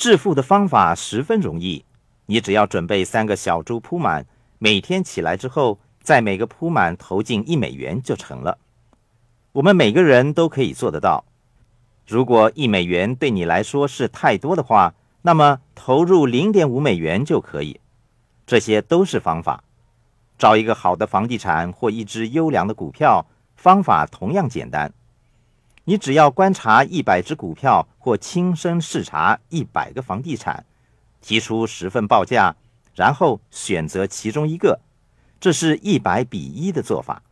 致富的方法十分容易，你只要准备三个小猪铺满，每天起来之后，在每个铺满投进一美元就成了。我们每个人都可以做得到。如果一美元对你来说是太多的话，那么投入零点五美元就可以。这些都是方法。找一个好的房地产或一只优良的股票，方法同样简单。你只要观察一百只股票，或亲身视察一百个房地产，提出十份报价，然后选择其中一个，这是一百比一的做法。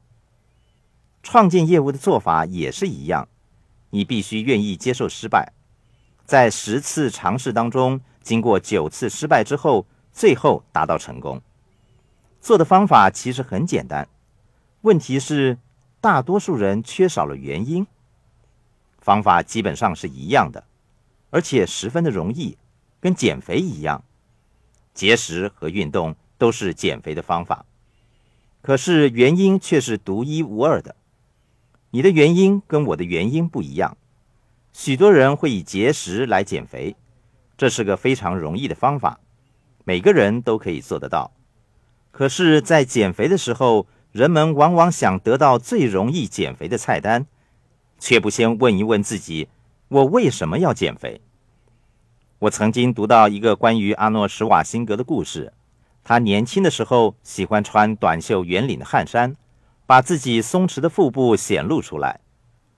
创建业务的做法也是一样，你必须愿意接受失败，在十次尝试当中，经过九次失败之后，最后达到成功。做的方法其实很简单，问题是大多数人缺少了原因。方法基本上是一样的，而且十分的容易，跟减肥一样，节食和运动都是减肥的方法，可是原因却是独一无二的。你的原因跟我的原因不一样。许多人会以节食来减肥，这是个非常容易的方法，每个人都可以做得到。可是，在减肥的时候，人们往往想得到最容易减肥的菜单，却不先问一问自己：我为什么要减肥？我曾经读到一个关于阿诺·施瓦辛格的故事。他年轻的时候喜欢穿短袖圆领的汗衫，把自己松弛的腹部显露出来。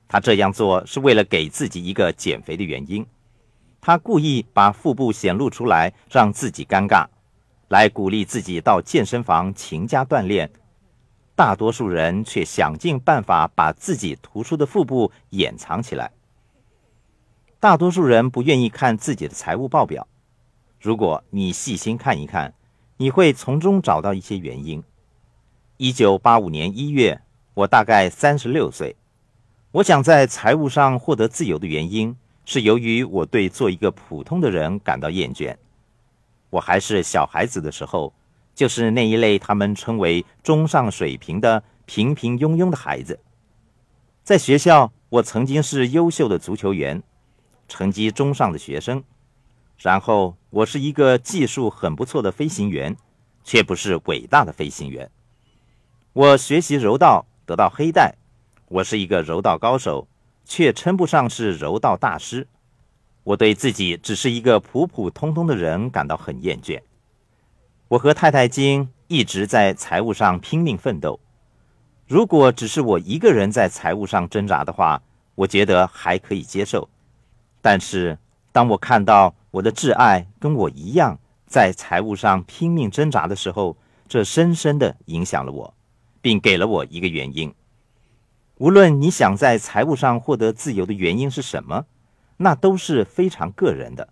他这样做是为了给自己一个减肥的原因。他故意把腹部显露出来，让自己尴尬。来鼓励自己到健身房勤加锻炼，大多数人却想尽办法把自己突出的腹部掩藏起来。大多数人不愿意看自己的财务报表。如果你细心看一看，你会从中找到一些原因。一九八五年一月，我大概三十六岁。我想在财务上获得自由的原因，是由于我对做一个普通的人感到厌倦。我还是小孩子的时候，就是那一类他们称为中上水平的平平庸庸的孩子。在学校，我曾经是优秀的足球员，成绩中上的学生。然后，我是一个技术很不错的飞行员，却不是伟大的飞行员。我学习柔道，得到黑带，我是一个柔道高手，却称不上是柔道大师。我对自己只是一个普普通通的人感到很厌倦。我和太太金一直在财务上拼命奋斗。如果只是我一个人在财务上挣扎的话，我觉得还可以接受。但是当我看到我的挚爱跟我一样在财务上拼命挣扎的时候，这深深的影响了我，并给了我一个原因。无论你想在财务上获得自由的原因是什么。那都是非常个人的，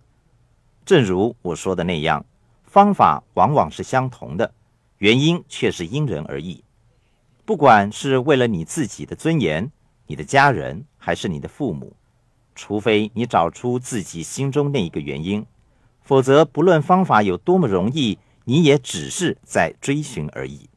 正如我说的那样，方法往往是相同的，原因却是因人而异。不管是为了你自己的尊严、你的家人，还是你的父母，除非你找出自己心中那一个原因，否则不论方法有多么容易，你也只是在追寻而已。